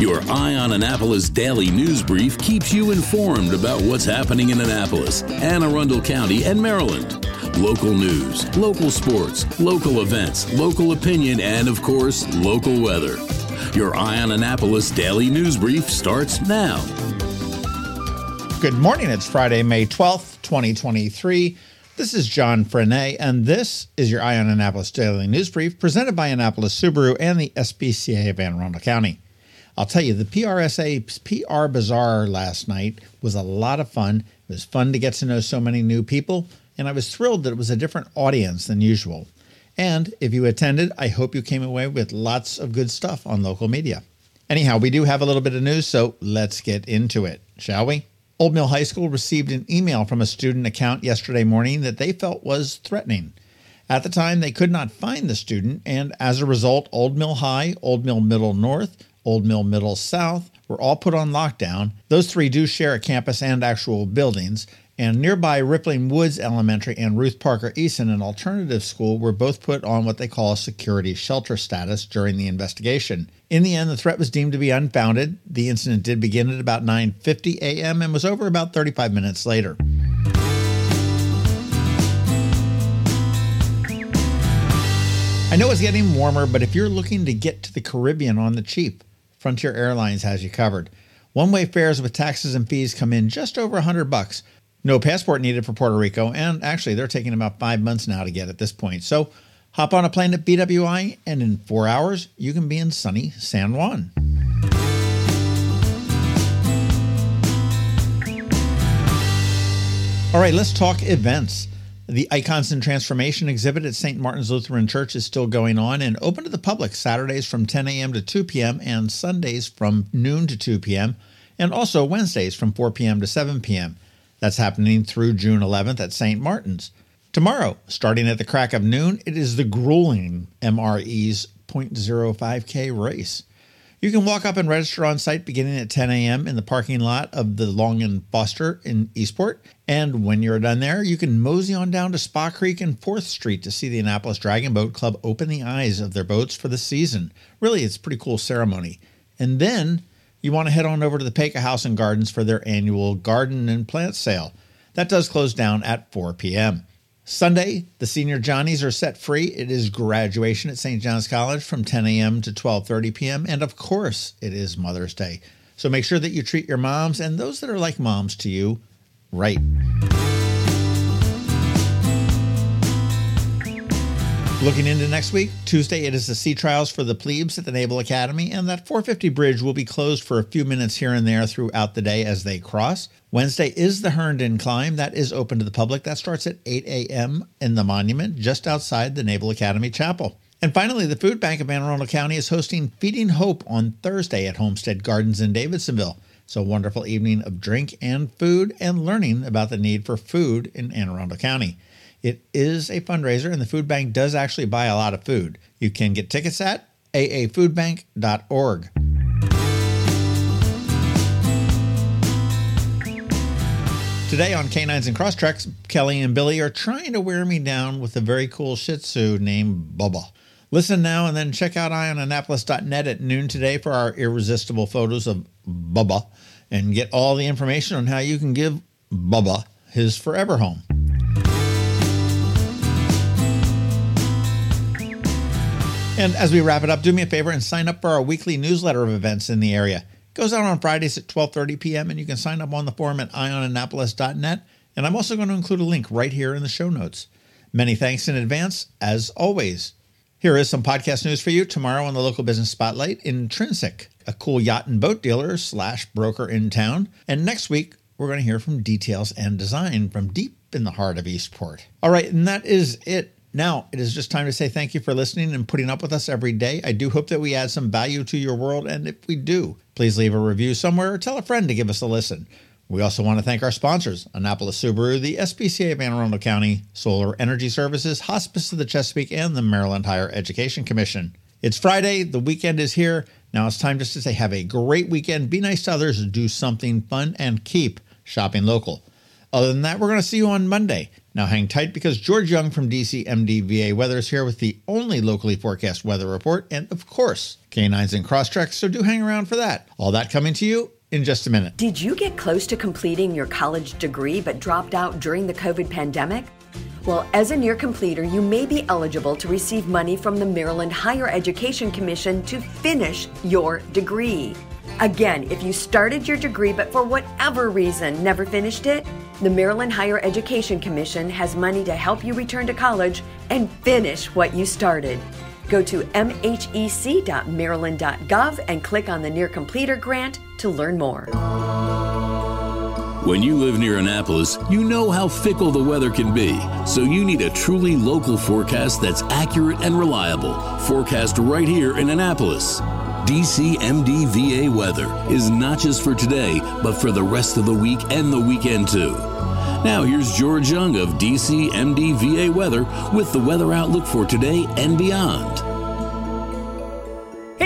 Your Eye on Annapolis daily news brief keeps you informed about what's happening in Annapolis, Anne Arundel County, and Maryland. Local news, local sports, local events, local opinion, and of course, local weather. Your Eye on Annapolis daily news brief starts now. Good morning. It's Friday, May 12th, 2023. This is John Frenaye, and this is your Eye on Annapolis Daily News Brief presented by Annapolis Subaru and the SPCA of Anne Arundel County. I'll tell you, the PRSA PR Bazaar last night was a lot of fun. It was fun to get to know so many new people, and I was thrilled that it was a different audience than usual. And if you attended, I hope you came away with lots of good stuff on local media. Anyhow, we do have a little bit of news, so let's get into it, shall we? Old Mill High School received an email from a student account yesterday morning that they felt was threatening. At the time, they could not find the student, and as a result, Old Mill High, Old Mill Middle North, Old Mill Middle South were all put on lockdown. Those three do share a campus and actual buildings, and nearby Rippling Woods Elementary and Ruth Parker Eason, an alternative school, were both put on what they call a security shelter status during the investigation. In the end, the threat was deemed to be unfounded. The incident did begin at about 9:50 a.m. and was over about 35 minutes later. I know it's getting warmer, but if you're looking to get to the Caribbean on the cheap, Frontier Airlines has you covered. One-way fares with taxes and fees come in just over 100 bucks. No passport needed for Puerto Rico, and actually, they're taking about five months now to get at this point. So, hop on a plane at BWI, and in four hours, you can be in sunny San Juan. All right, let's talk events. The Icons in Transformation exhibit at St. Martin's Lutheran Church is still going on and open to the public Saturdays from 10 a.m. to 2 p.m. and Sundays from noon to 2 p.m. and also Wednesdays from 4 p.m. to 7 p.m. That's happening through June 11th at St. Martin's. Tomorrow, starting at the crack of noon, it is the grueling MRE's 0.05K race. You can walk up and register on site beginning at 10 a.m. in the parking lot of the Long and Foster in Eastport. And when you're done there, you can mosey on down to Spa Creek and 4th Street to see the Annapolis Dragon Boat Club open the eyes of their boats for the season. Really, it's a pretty cool ceremony. And then you want to head on over to the Paca House and Gardens for their annual garden and plant sale. That does close down at 4 p.m. Sunday, the senior Johnnies are set free. It is graduation at St. John's College from 10 a.m. to 12:30 p.m. and of course, it is Mother's Day. So make sure that you treat your moms and those that are like moms to you right. Looking into next week, Tuesday it is the sea trials for the plebes at the Naval Academy, and that 450 bridge will be closed for a few minutes here and there throughout the day as they cross. Wednesday is the Herndon climb. That is open to the public. That starts at 8 a.m. in the monument just outside the Naval Academy Chapel. And finally, the Food Bank of Anne Arundel County is hosting Feeding Hope on Thursday at Homestead Gardens in Davidsonville. It's a wonderful evening of drink and food and learning about the need for food in Anne Arundel County. It is a fundraiser, and the food bank does actually buy a lot of food. You can get tickets at aafoodbank.org. Today on Canines and Crosstreks, Kelly and Billy are trying to wear me down with a very cool Shih Tzu named Bubba. Listen now and then check out eyeonannapolis.net at noon today for our irresistible photos of Bubba and get all the information on how you can give Bubba his forever home. And as we wrap it up, do me a favor and sign up for our weekly newsletter of events in the area. It goes out on Fridays at 12:30 p.m. and you can sign up on the forum at eyeonannapolis.net. And I'm also going to include a link right here in the show notes. Many thanks in advance, as always. Here is some podcast news for you tomorrow on the local business spotlight. Intrinsic, a cool yacht and boat dealer slash broker in town. And next week, we're going to hear from details and design from deep in the heart of Eastport. All right, and that is it now, it is just time to say thank you for listening and putting up with us every day. I do hope that we add some value to your world, and if we do, please leave a review somewhere or tell a friend to give us a listen. We also want to thank our sponsors Annapolis Subaru, the SPCA of Anne Arundel County, Solar Energy Services, Hospice of the Chesapeake, and the Maryland Higher Education Commission. It's Friday, the weekend is here. Now it's time just to say have a great weekend, be nice to others, do something fun, and keep shopping local. Other than that, we're going to see you on Monday. Now hang tight because George Young from DC MDVA Weather is here with the only locally forecast weather report and, of course, canines and crosstreks, so do hang around for that. All that coming to you in just a minute. Did you get close to completing your college degree but dropped out during the COVID pandemic? Well, as a near completer, you may be eligible to receive money from the Maryland Higher Education Commission to finish your degree. Again, if you started your degree but for whatever reason never finished it, the Maryland Higher Education Commission has money to help you return to college and finish what you started. Go to mhec.maryland.gov and click on the Near Completer grant to learn more. When you live near Annapolis, you know how fickle the weather can be. So you need a truly local forecast that's accurate and reliable. Forecast right here in Annapolis. DCMDVA weather is not just for today, but for the rest of the week and the weekend too. Now here's George Young of DCMDVA weather with the weather outlook for today and beyond.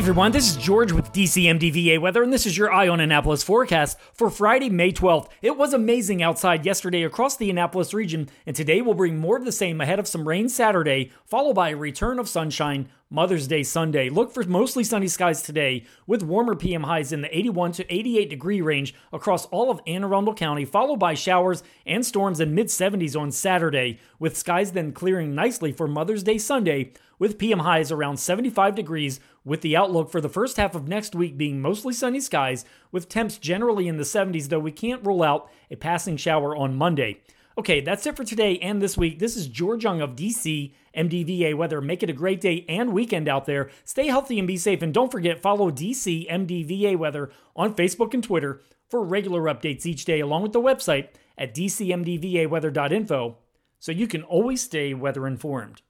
Everyone, this is George with DCMDVA Weather, and this is your Eye on Annapolis forecast for Friday, May 12th. It was amazing outside yesterday across the Annapolis region, and today will bring more of the same ahead of some rain Saturday, followed by a return of sunshine Mother's Day Sunday. Look for mostly sunny skies today with warmer PM highs in the 81 to 88 degree range across all of Anne Arundel County, followed by showers and storms in mid 70s on Saturday, with skies then clearing nicely for Mother's Day Sunday with PM highs around 75 degrees, with the outlook for the first half of next week being mostly sunny skies, with temps generally in the 70s, though we can't rule out a passing shower on Monday. Okay, that's it for today and this week. This is George Young of DC MDVA Weather. Make it a great day and weekend out there. Stay healthy and be safe. And don't forget, follow DC MDVA Weather on Facebook and Twitter for regular updates each day, along with the website at dcmdvaweather.info so you can always stay weather informed.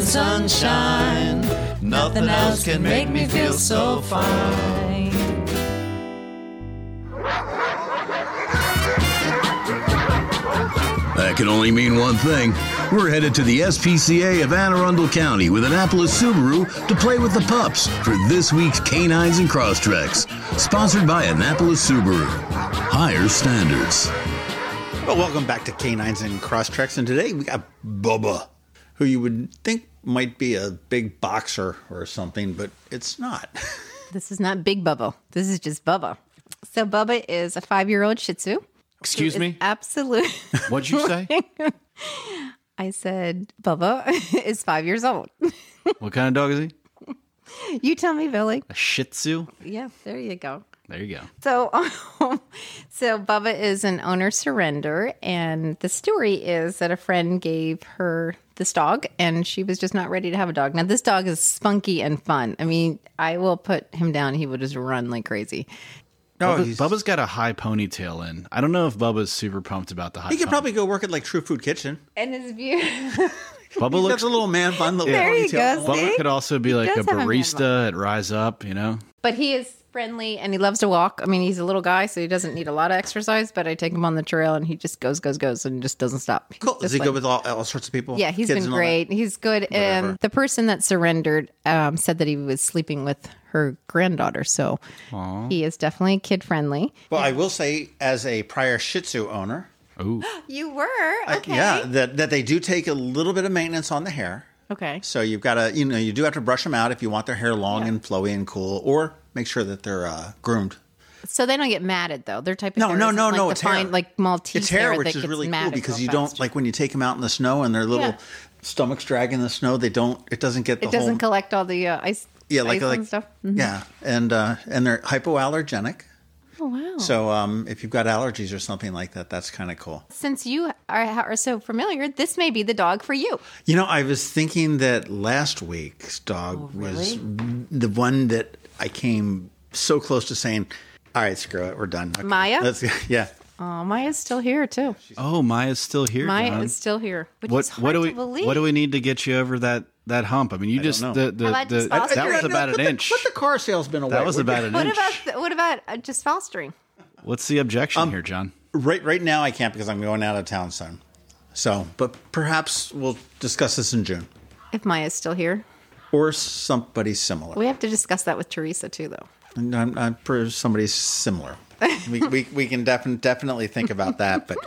sunshine, nothing else can make me feel so fine. That can only mean one thing. We're headed to the SPCA of Anne Arundel County with Annapolis Subaru to play with the pups for this week's Canines and Crosstreks. Sponsored by Annapolis Subaru. Higher standards. Well, welcome back to Canines and Crosstreks, and today we got Bubba, who you would think might be a big boxer or something, but it's not. This is not Big Bubba. This is just Bubba. So Bubba is a five-year-old Shih Tzu. Excuse me? Absolute. What'd you say? I said Bubba is five years old. what kind of dog is he? You tell me, Billy. A Shih Tzu? Yeah, there you go. There you go. So, um, so Bubba is an owner surrender, and the story is that a friend gave her this dog, and she was just not ready to have a dog. Now, this dog is spunky and fun. I mean, I will put him down; he will just run like crazy. No, Bubba, Bubba's got a high ponytail in. I don't know if Bubba's super pumped about the high he could pony. probably go work at like True Food Kitchen. And his view, Bubba He's looks a little man fun, little There you ponytail. go. Bubba See? could also be He like a does have a barista at Rise Up, you know? but he is friendly and he loves to walk. I mean, he's a little guy, so he doesn't need a lot of exercise. But I take him on the trail, and he just goes, goes, goes, and just doesn't stop. Cool. Is he like- good with all, all sorts of people? Yeah, he's Kids been and all that? great. He's good. Whatever. And the person that surrendered um, said that he was sleeping with her granddaughter. So he is definitely kid friendly. Well, I will say, as a prior Shih Tzu owner, Ooh. You were? I- yeah, that, that they do take a little bit of maintenance on the hair. Okay. So you've got to, you know, you do have to brush them out if you want their hair long and flowy and cool, or make sure that they're uh, groomed. So they don't get matted though. Their type of No, hair no, no, like no. It's fine, hair. like Maltese it's hair, that which is gets really cool because you fast. don't like when you take them out in the snow and their little Yeah. stomachs drag in the snow. They don't. It doesn't get the It doesn't whole. collect all the uh, ice. yeah, like ice like and stuff. Mhm. yeah, and uh, and they're hypoallergenic. Wow. So um, if you've got allergies or something like that, that's kind of cool. Since you are, are so familiar, this may be the dog for you. You know, I was thinking that last week's dog Oh, was the one that I came so close to saying, "All right, screw it, we're done." Okay, Maya? let's- yeah. Oh, Maya's still here too. Oh, Maya's still here. Maya John. is still here. Which What is hard what do to we believe. what do we need to get you over that that hump? I mean, you just the the, about the just Foster that was about Put an the- inch. Put the car salesman away. That was about an What inch. about what about uh, just fostering? What's the objection Um, here, John? Right, right now I can't because I'm going out of town soon. So, but perhaps we'll discuss this in June If Maya's still here, or somebody similar. we have to discuss that with Teresa too, though. I'm, I'm for somebody similar. we, we, we can defi- definitely think about that. But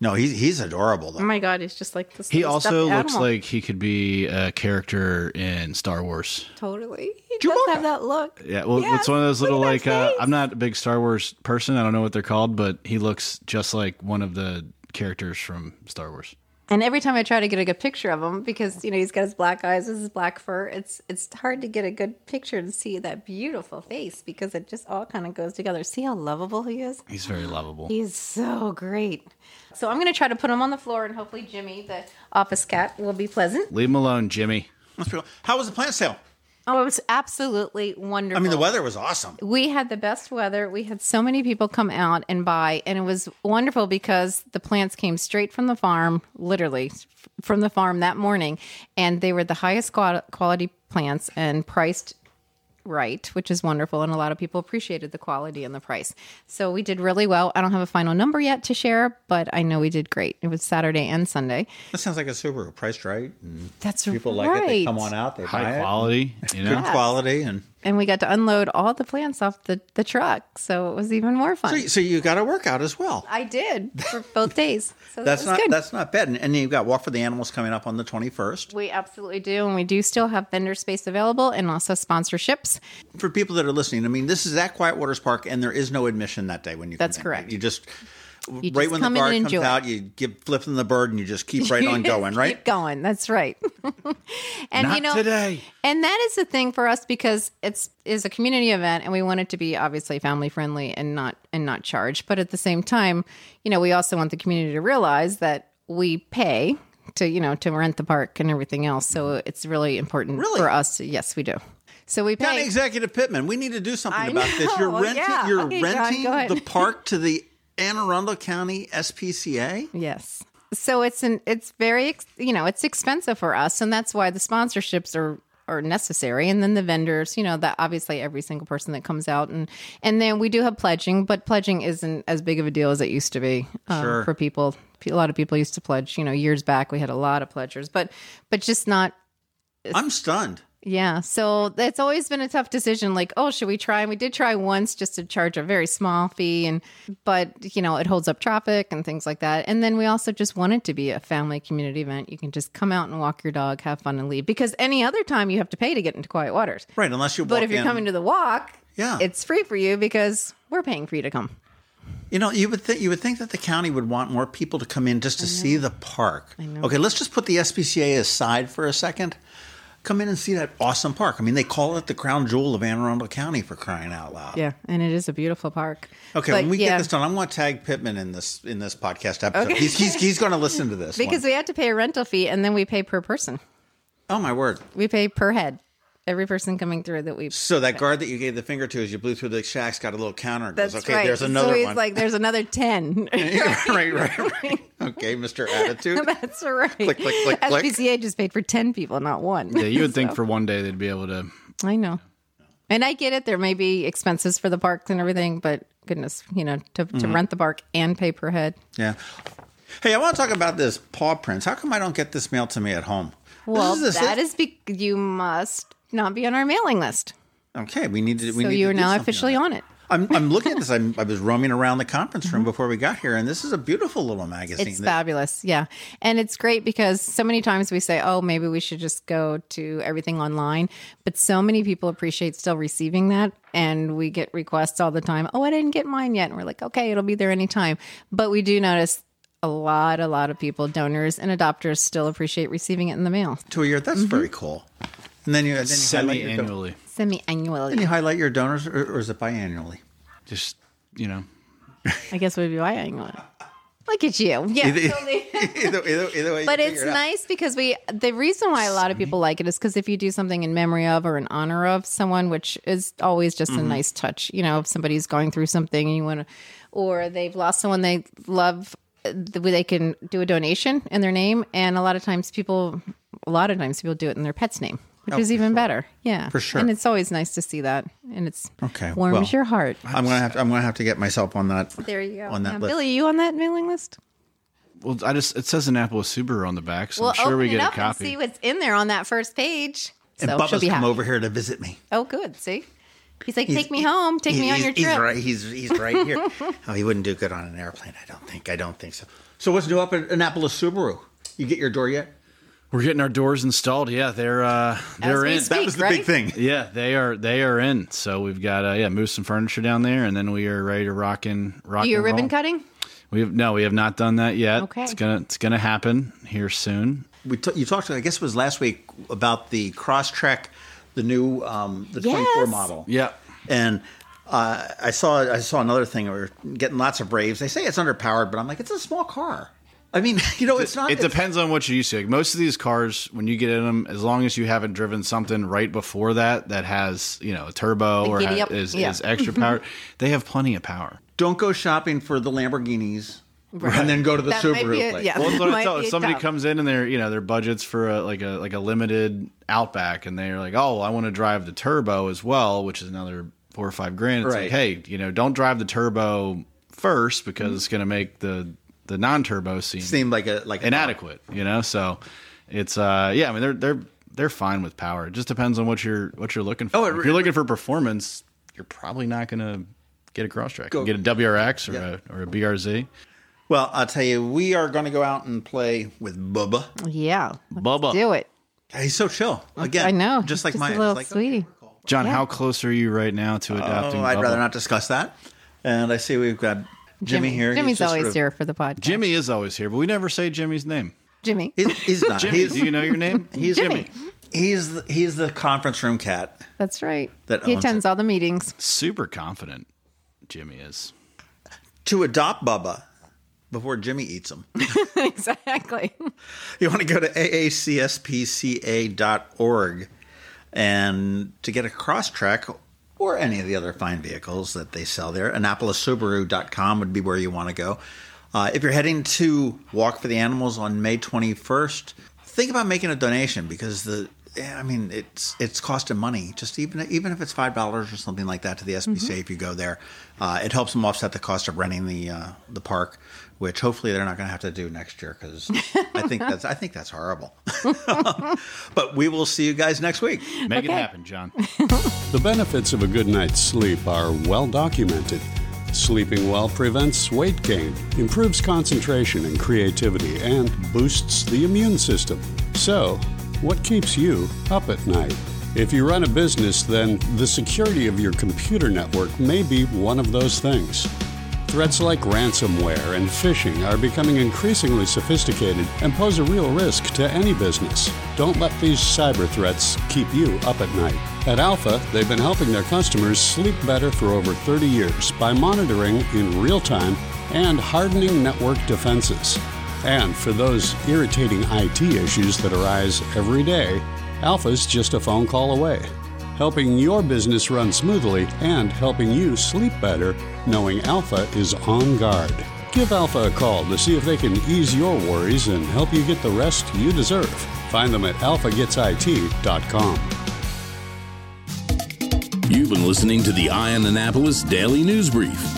no, he's he's adorable Though. Oh my God, he's just like this. He also looks animal. like he could be a character in Star Wars. totally. He Chewbacca. does have that look. Yeah, well, Yes, it's one of those little like uh. I'm not a big Star Wars person. I don't know what they're called, but he looks just like one of the characters from Star Wars. And every time I try to get a good picture of him, because you know he's got his black eyes, his black fur, it's it's hard to get a good picture to see that beautiful face because it just all kind of goes together. See how lovable he is? He's very lovable. He's so great. So I'm going to try to put him on the floor, and hopefully Jimmy, the office cat, will be pleasant. Leave him alone, Jimmy. Let's be- How was the plant sale? Oh, it was absolutely wonderful. I mean, the weather was awesome. We had the best weather. We had so many people come out and buy, and it was wonderful because the plants came straight from the farm, literally f- from the farm that morning, and they were the highest qual- quality plants and priced right, which is wonderful. And a lot of people appreciated the quality and the price. So we did really well. I don't have a final number yet to share, but I know we did great. It was Saturday and Sunday. That sounds like a Subaru, priced right. And That's people right. like it. They come on out. They buy High it. quality, you know. good quality, and And we got to unload all the plants off the, the truck. So it was even more fun. so, so you got a workout as well. I did for both days. So That's that not good. that's not bad. And, and you've got Walk for the Animals coming up on the 21st. We absolutely do. And we do still have vendor space available and also sponsorships. For people that are listening, I mean, this is at Quiet Waters Park, and there is no admission that day when you. That's come in. correct. You just You right when the come in guard comes enjoy. out, you give flip them the bird, and you just keep right on going. Right. Keep going. That's right. and Not you know, today. and that is the thing for us because it's is a community event and we want it to be obviously family friendly and not and not charged. But at the same time, you know, we also want the community to realize that we pay to, you know, to rent the park and everything else. So it's really important Really? for us. To, yes, we do. So we County pay. Executive Pittman, we need to do something I about this. You're renting. yeah. You're oh Okay, renting go ahead. the park to the Anne Arundel County SPCA. Yes. So it's an it's very you know it's expensive for us, and that's why the sponsorships are are necessary, and then the vendors, you know, that obviously every single person that comes out, and and then we do have pledging, but pledging isn't as big of a deal as it used to be um, Sure. for people. A lot of people used to pledge, you know, years back. We had a lot of pledgers, but but just not I'm stunned. Yeah, so it's always been a tough decision. Like, oh, should we try? And we did try once just to charge a very small fee, and but you know it holds up traffic and things like that. And then we also just want it to be a family community event. You can just come out and walk your dog, have fun, and leave. Because any other time you have to pay to get into Quiet Waters. Right, unless you. But if you're in- coming to the walk, Yeah. it's free for you because we're paying for you to come. You know, you would think you would think that the county would want more people to come in just to see the park. Okay, let's just put the SPCA aside for a second. Come in and see that awesome park. I mean, they call it the crown jewel of Anne Arundel County for crying out loud. Yeah, and it is a beautiful park. Okay, But, when we yeah, get this done, I'm going to tag Pittman in this in this podcast episode. He's, he's he's going to listen to this because one. we have to pay a rental fee, and then we pay per person. oh my word! We pay per head. Every person coming through that we So that guard that you gave the finger to as you blew through the shack's got a little counter. and goes, That's okay, right. there's another so he's one. like, there's another 10. right, right, right. Okay, Mr. Attitude. That's right. Click, click, click, click. SPCA just paid for 10 people, not one. Yeah, you would think for one day they'd be able to. I know. And I get it. There may be expenses for the parks and everything, but goodness, you know, to, to Mm-hmm. rent the park and pay per head. Yeah. Hey, I want to talk about this paw prints. How come I don't get this mailed to me at home? Well, This is- that is be- you must not be on our mailing list. okay. We need to. We so need you are now officially on it. I'm, I'm looking at this. I'm, I was roaming around the conference room mm-hmm. before we got here, and this is a beautiful little magazine. It's that- fabulous. Yeah. And it's great because so many times we say, oh, maybe we should just go to everything online. But so many people appreciate still receiving that. And we get requests all the time. Oh, I didn't get mine yet. And we're like, okay, it'll be there anytime. But we do notice a lot, a lot of people, donors and adopters, still appreciate receiving it in the mail to a year. That's mm-hmm. very cool. And then you, then you highlight your don- Semi-annually, semi Then you highlight your donors, or, or is it biannually? just you know, I guess it would be biannual. Look at you. Yeah. Either, totally. either, either, either way. but figure it's it out. nice because we the reason why a lot of people like it is because if you do something in memory of or in honor of someone which is always just Mm-hmm. a nice touch you know if somebody's going through something and you want to or they've lost someone they love uh, the way they can do a donation in their name and a lot of times people a lot of times people do it in their pet's name Oh, which is even better yeah Oh, For sure. and it's always nice to see that and it's Okay, warms well, your heart I'm gonna have to. I'm gonna have to get myself on that. there you go On that Now, list. billy are you on that mailing list well, I just it says Annapolis Subaru on the back, so well I'm sure open we it get a up and copy. see what's in there on that first page And so she'll Bubba's be come happy. over here to visit me. Oh, good. See, he's like, He's- take me home, take me on he's- your He's trip. right. He's he's right here. oh, he wouldn't do good on an airplane. I don't think. I don't think so. So what's new up at Annapolis Subaru? You get your door yet? We're getting our doors installed. Yeah, they're uh, they're in. speak. That was the right? big thing. Yeah, they are they are in. So we've got uh, yeah, move some furniture down there, and then we are ready to rock and Rock you a and ribbon roll. cutting? We have no, we have not done that yet. Okay. it's gonna it's gonna happen here soon. We t- you talked. I guess it was last week about the Crosstrek, the new um, the 24 model. Yeah, And uh, I saw I saw another thing. We are getting lots of Braves. They say it's underpowered, but I'm like, it's a small car. I mean, you know, it's not. it depends on what you're used to. Like most of these cars, when you get in them, as long as you haven't driven something right before that that has you know a turbo The or giddy ha- is, yeah. is extra power, they have plenty of power. Don't go shopping for the Lamborghinis and then go to the That might Subaru be a- place. yeah. Well, that's what I tell. be If somebody tough. comes in and their you know their budgets for a, like a like a limited Outback, and they're like, oh, I want to drive the turbo as well, which is another four or five grand. It's Right. like, hey, you know, don't drive the turbo first because Mm-hmm. it's going to make the the non-turbo seem Seemed like a like a inadequate. You know, so it's uh yeah. I mean, they're they're they're fine with power. It just depends on what you're what you're looking for. Oh, it if you're looking for performance, you're probably not going to get a Crosstrek. Go- Get a WRX or Yeah. a or a BRZ. Well, I'll tell you, we are going to go out and play with Bubba. Yeah, let's Bubba. do it. He's so chill. Again, I know, just like just my a little like, sweetie. John, how close are you right now to adapting? Oh, I'd Bubba? rather not discuss that. And I see we've got Jimmy, here. Jimmy's always sort of- here for the podcast. Jimmy is always here, but we never say Jimmy's name. Jimmy. He's, he's not. Jimmy, he's, do you know your name? he's Jimmy. He's the, he's the conference room cat. That's right. That he owns attends all the meetings. Super confident. Jimmy is. To adopt Bubba before Jimmy eats him, exactly. you want to go to aacspca.org and to get a Crosstrek or any of the other fine vehicles that they sell there. AnnapolisSubaru.com would be where you want to go. Uh, if you're heading to Walk for the Animals on May 21st, think about making a donation because the I mean it's it's costing money. Just even even if it's five dollars or something like that to the SPCA if you go there, uh, it helps them offset the cost of renting the uh, the park, which hopefully they're not going to have to do next year because I think that's I think that's horrible. but we will see you guys next week. Make it happen, John. The benefits of a good night's sleep are well documented. Sleeping well prevents weight gain, improves concentration and creativity, and boosts the immune system. So, what keeps you up at night? If you run a business, then the security of your computer network may be one of those things. Threats like ransomware and phishing are becoming increasingly sophisticated and pose a real risk to any business. Don't let these cyber threats keep you up at night. At Alpha, they've been helping their customers sleep better for over 30 years by monitoring in real time and hardening network defenses. And for those irritating IT issues that arise every day, Alpha's just a phone call away helping your business run smoothly and helping you sleep better knowing Alpha is on guard. Give Alpha a call to see if they can ease your worries and help you get the rest you deserve. Find them at alphagetsit.com. You've been listening to the Eye on Annapolis Daily News Brief.